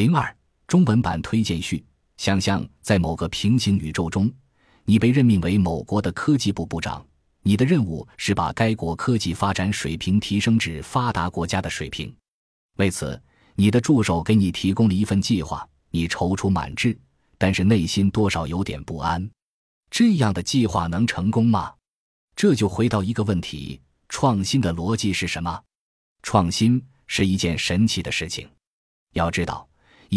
零二中文版推荐序：想象在某个平行宇宙中，你被任命为某国的科技部部长，你的任务是把该国科技发展水平提升至发达国家的水平。为此，你的助手给你提供了一份计划，你踌躇满志，但是内心多少有点不安。这样的计划能成功吗？这就回到一个问题：创新的逻辑是什么？创新是一件神奇的事情。要知道，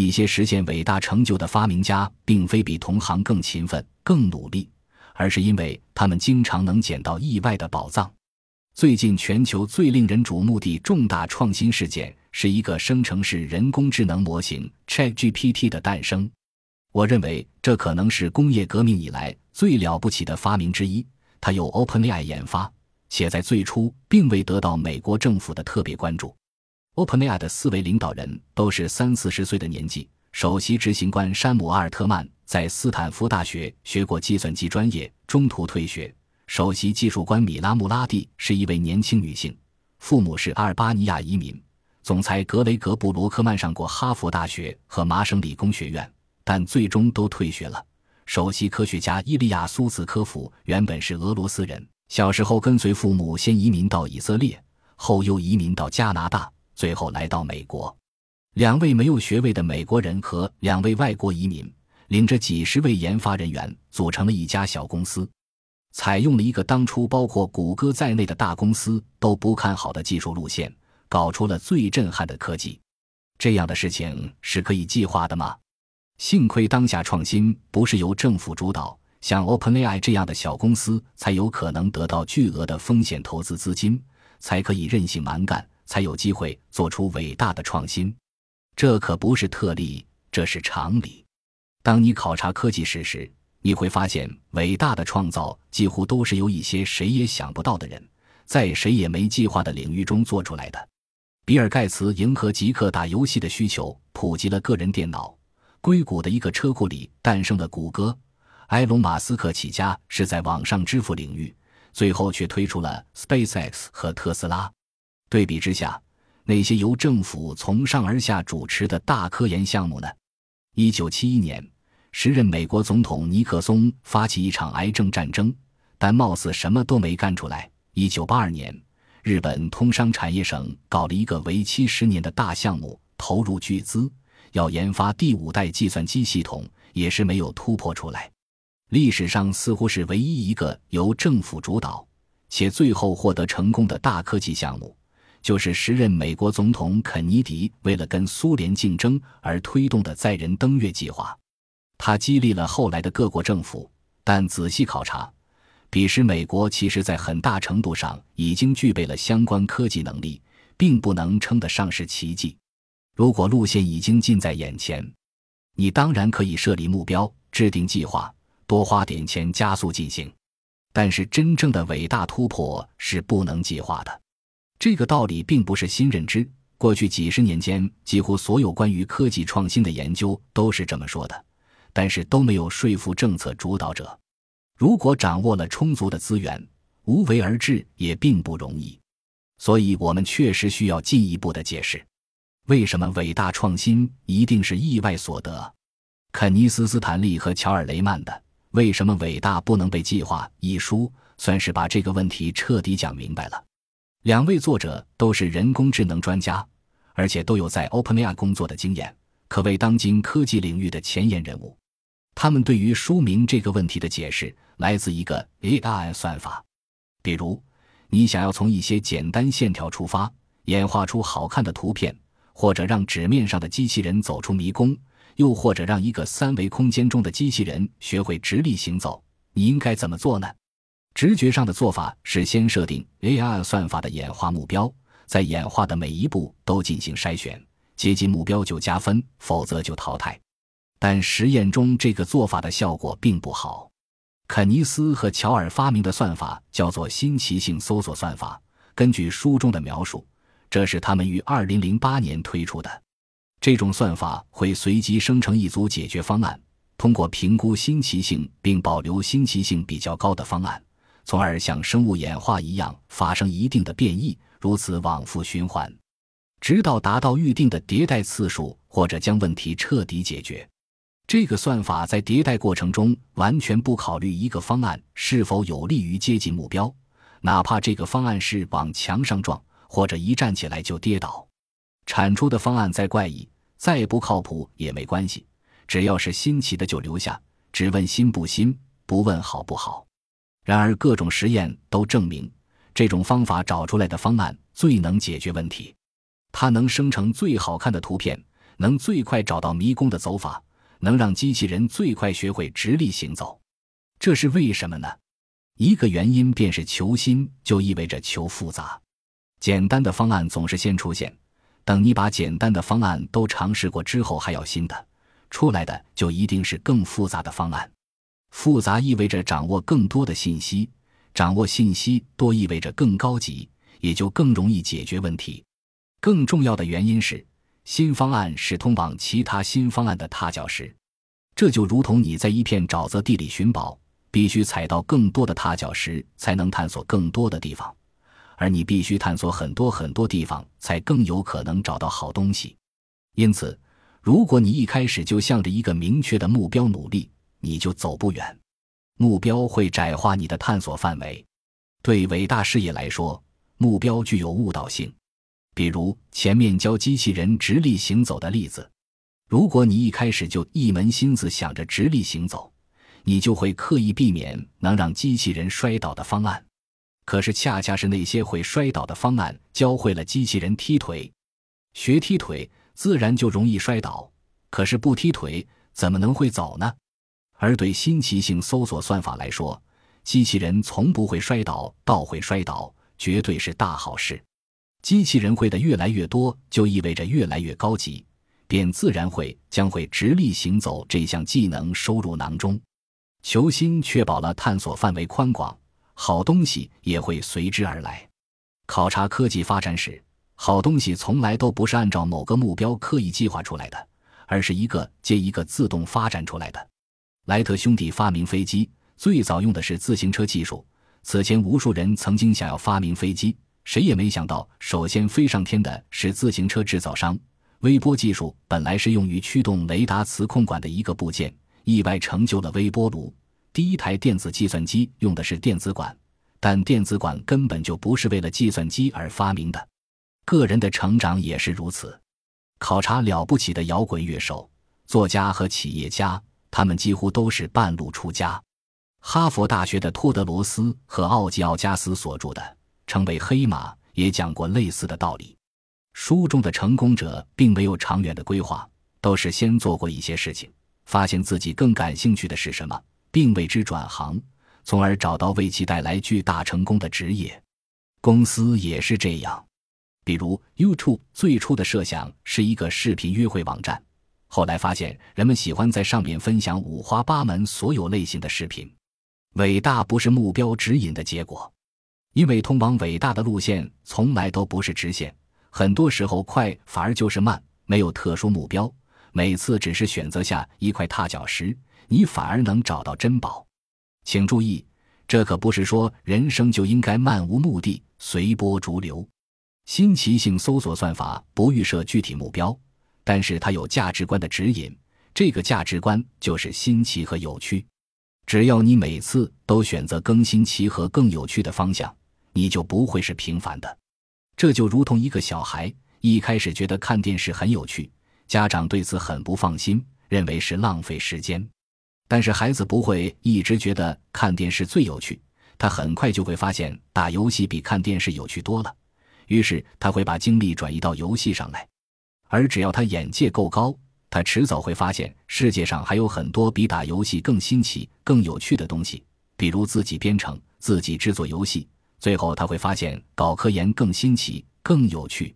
一些实现伟大成就的发明家，并非比同行更勤奋、更努力，而是因为他们经常能捡到意外的宝藏。最近，全球最令人瞩目的重大创新事件，是一个生成式人工智能模型 ChatGPT 的诞生。我认为，这可能是工业革命以来最了不起的发明之一。它由 OpenAI 研发，且在最初并未得到美国政府的特别关注。OpenAI 的四位领导人都是三四十岁的年纪。首席执行官山姆·阿尔特曼在斯坦福大学学过计算机专业，中途退学。首席技术官米拉·穆拉蒂是一位年轻女性，父母是阿尔巴尼亚移民。总裁格雷格·布罗克曼上过哈佛大学和麻省理工学院，但最终都退学了。首席科学家伊利亚苏斯科夫原本是俄罗斯人，小时候跟随父母先移民到以色列，后又移民到加拿大，最后来到美国。两位没有学位的美国人和两位外国移民，领着几十位研发人员，组成了一家小公司，采用了一个当初包括谷歌在内的大公司都不看好的技术路线，搞出了最震撼的科技。这样的事情是可以计划的吗？幸亏当下创新不是由政府主导，像 OpenAI 这样的小公司才有可能得到巨额的风险投资资金，才可以任性蛮干，才有机会做出伟大的创新。这可不是特例，这是常理。当你考察科技史时，你会发现，伟大的创造几乎都是由一些谁也想不到的人，在谁也没计划的领域中做出来的。比尔·盖茨迎合极客打游戏的需求，普及了个人电脑。硅谷的一个车库里诞生了谷歌，埃隆·马斯克起家是在网上支付领域，最后却推出了 SpaceX 和特斯拉。对比之下，那些由政府从上而下主持的大科研项目呢？一九七一年，时任美国总统尼克松发起一场癌症战争，但貌似什么都没干出来。一九八二年，日本通商产业省搞了一个为期十年的大项目，投入巨资。要研发第五代计算机系统，也是没有突破出来。历史上似乎是唯一一个由政府主导且最后获得成功的大科技项目，就是时任美国总统肯尼迪为了跟苏联竞争而推动的载人登月计划。它激励了后来的各国政府，但仔细考察，彼时美国其实在很大程度上已经具备了相关科技能力，并不能称得上是奇迹。如果路线已经近在眼前，你当然可以设立目标、制定计划、多花点钱加速进行。但是，真正的伟大突破是不能计划的。这个道理并不是新认知，过去几十年间，几乎所有关于科技创新的研究都是这么说的，但是都没有说服政策主导者。如果掌握了充足的资源，无为而治也并不容易。所以，我们确实需要进一步的解释。为什么伟大创新一定是意外所得？肯尼斯·斯坦利和乔尔·雷曼的《为什么伟大不能被计划》一书，算是把这个问题彻底讲明白了。两位作者都是人工智能专家，而且都有在 OpenAI 工作的经验，可谓当今科技领域的前沿人物。他们对于书名这个问题的解释，来自一个 AI 算法。比如，你想要从一些简单线条出发，演化出好看的图片。或者让纸面上的机器人走出迷宫，又或者让一个三维空间中的机器人学会直立行走，你应该怎么做呢？直觉上的做法是先设定 AI 算法的演化目标，在演化的每一步都进行筛选，接近目标就加分，否则就淘汰。但实验中这个做法的效果并不好。肯尼斯和乔尔发明的算法叫做新奇性搜索算法，根据书中的描述。这是他们于二零零八年推出的。这种算法会随机生成一组解决方案，通过评估新奇性并保留新奇性比较高的方案，从而像生物演化一样发生一定的变异，如此往复循环。直到达到预定的迭代次数，或者将问题彻底解决。这个算法在迭代过程中完全不考虑一个方案是否有利于接近目标，哪怕这个方案是往墙上撞，或者一站起来就跌倒。产出的方案再怪异、再不靠谱也没关系，只要是新奇的就留下，只问新不新，不问好不好。然而，各种实验都证明，这种方法找出来的方案最能解决问题。它能生成最好看的图片，能最快找到迷宫的走法。能让机器人最快学会直立行走，这是为什么呢？一个原因便是求新就意味着求复杂。简单的方案总是先出现，等你把简单的方案都尝试过之后，还要新的出来的就一定是更复杂的方案。复杂意味着掌握更多的信息，掌握信息多意味着更高级，也就更容易解决问题。更重要的原因是。新方案是通往其他新方案的踏脚石，这就如同你在一片沼泽地里寻宝，必须踩到更多的踏脚石才能探索更多的地方，而你必须探索很多很多地方才更有可能找到好东西。因此，如果你一开始就向着一个明确的目标努力，你就走不远。目标会窄化你的探索范围。对伟大事业来说，目标具有误导性。比如前面教机器人直立行走的例子，如果你一开始就一门心思想着直立行走，你就会刻意避免能让机器人摔倒的方案。可是恰恰是那些会摔倒的方案，教会了机器人踢腿。学踢腿自然就容易摔倒，可是不踢腿怎么能会走呢？而对新奇性搜索算法来说，机器人从不会摔倒到会摔倒，绝对是大好事。机器人会的越来越多，就意味着越来越高级，便自然会将会直立行走这项技能收入囊中。求新确保了探索范围宽广，好东西也会随之而来。考察科技发展史，好东西从来都不是按照某个目标刻意计划出来的，而是一个接一个自动发展出来的。莱特兄弟发明飞机，最早用的是自行车技术。此前，无数人曾经想要发明飞机。谁也没想到，首先飞上天的是自行车制造商。微波技术本来是用于驱动雷达磁控管的一个部件，意外成就了微波炉。第一台电子计算机用的是电子管，但电子管根本就不是为了计算机而发明的。个人的成长也是如此。考察了不起的摇滚乐手、作家和企业家，他们几乎都是半路出家。哈佛大学的托德罗斯和奥吉奥加斯所著的。成为黑马也讲过类似的道理。书中的成功者并没有长远的规划，都是先做过一些事情，发现自己更感兴趣的是什么，并为之转行，从而找到为其带来巨大成功的职业。公司也是这样。比如 YouTube 最初的设想是一个视频约会网站，后来发现人们喜欢在上面分享五花八门、所有类型的视频。伟大不是目标指引的结果。因为通往伟大的路线从来都不是直线，很多时候快反而就是慢。没有特殊目标，每次只是选择下一块踏脚石，你反而能找到珍宝。请注意，这可不是说人生就应该漫无目的、随波逐流。新奇性搜索算法不预设具体目标，但是它有价值观的指引。这个价值观就是新奇和有趣。只要你每次都选择更新奇和更有趣的方向。你就不会是平凡的，这就如同一个小孩一开始觉得看电视很有趣，家长对此很不放心，认为是浪费时间。但是孩子不会一直觉得看电视最有趣，他很快就会发现打游戏比看电视有趣多了，于是他会把精力转移到游戏上来。而只要他眼界够高，他迟早会发现世界上还有很多比打游戏更新奇、更有趣的东西，比如自己编程、自己制作游戏。最后他会发现，搞科研更新奇、更有趣。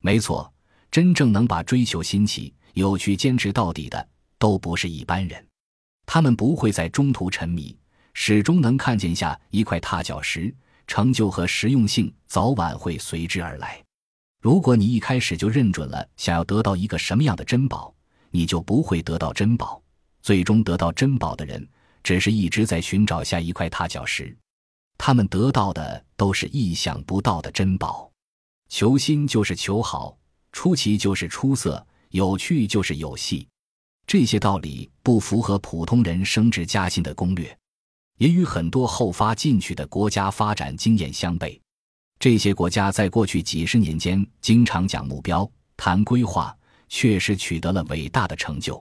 没错，真正能把追求新奇、有趣坚持到底的，都不是一般人。他们不会在中途沉迷，始终能看见下一块踏脚石。成就和实用性早晚会随之而来。如果你一开始就认准了想要得到一个什么样的珍宝，你就不会得到珍宝。最终得到珍宝的人，只是一直在寻找下一块踏脚石。他们得到的都是意想不到的珍宝。求新就是求好，出奇就是出色，有趣就是有戏。这些道理不符合普通人升职加薪的攻略，也与很多后发进取的国家发展经验相悖。这些国家在过去几十年间经常讲目标、谈规划，确实取得了伟大的成就。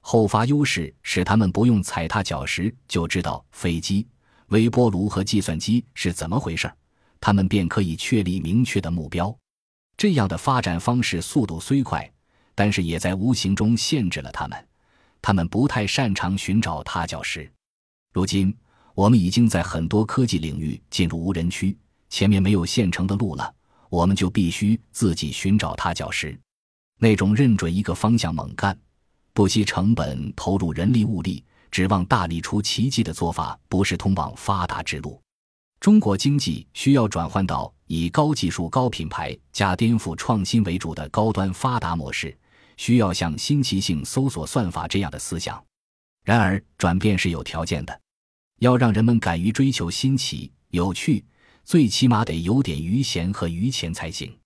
后发优势使他们不用踩踏脚石就知道飞机、微波炉和计算机是怎么回事儿他们便可以确立明确的目标。这样的发展方式速度虽快，但是也在无形中限制了他们。他们不太擅长寻找踏脚石。如今，我们已经在很多科技领域进入无人区，前面没有现成的路了，我们就必须自己寻找踏脚石。那种认准一个方向猛干。不惜成本投入人力物力，指望大力出奇迹的做法，不是通往发达之路。中国经济需要转换到以高技术、高品牌加颠覆创新为主的高端发达模式，需要像新奇性搜索算法这样的思想。然而，转变是有条件的，要让人们敢于追求新奇、有趣，最起码得有点余闲和余钱才行。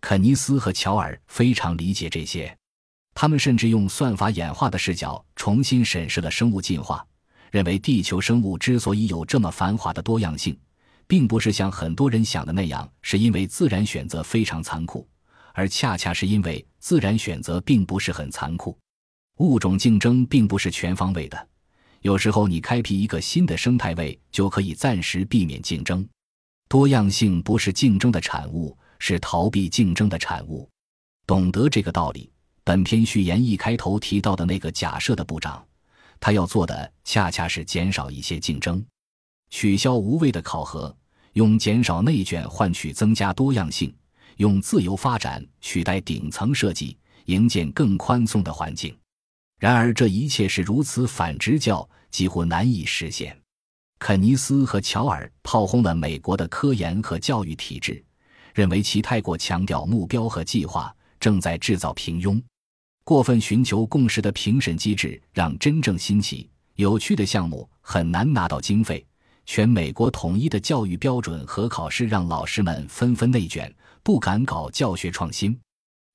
肯尼斯和乔尔非常理解这些。他们甚至用算法演化的视角重新审视了生物进化，认为地球生物之所以有这么繁华的多样性，并不是像很多人想的那样，是因为自然选择非常残酷，而恰恰是因为自然选择并不是很残酷。物种竞争并不是全方位的，有时候你开辟一个新的生态位就可以暂时避免竞争。多样性不是竞争的产物，是逃避竞争的产物。懂得这个道理。本篇序言一开头提到的那个假设的部长，他要做的恰恰是减少一些竞争，取消无谓的考核，用减少内卷换取增加多样性，用自由发展取代顶层设计，营建更宽松的环境。然而，这一切是如此反直教，几乎难以实现。肯尼斯和乔尔炮轰了美国的科研和教育体制，认为其太过强调目标和计划，正在制造平庸。过分寻求共识的评审机制，让真正新奇、有趣的项目很难拿到经费。全美国统一的教育标准和考试，让老师们纷纷内卷，不敢搞教学创新。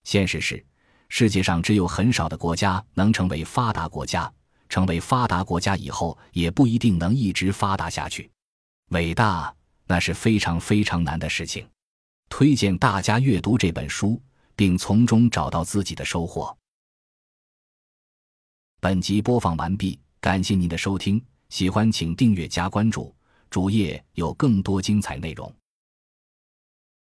现实是，世界上只有很少的国家能成为发达国家，成为发达国家以后，也不一定能一直发达下去。伟大，那是非常非常难的事情。推荐大家阅读这本书，并从中找到自己的收获。本集播放完毕，感谢您的收听，喜欢请订阅加关注，主页有更多精彩内容。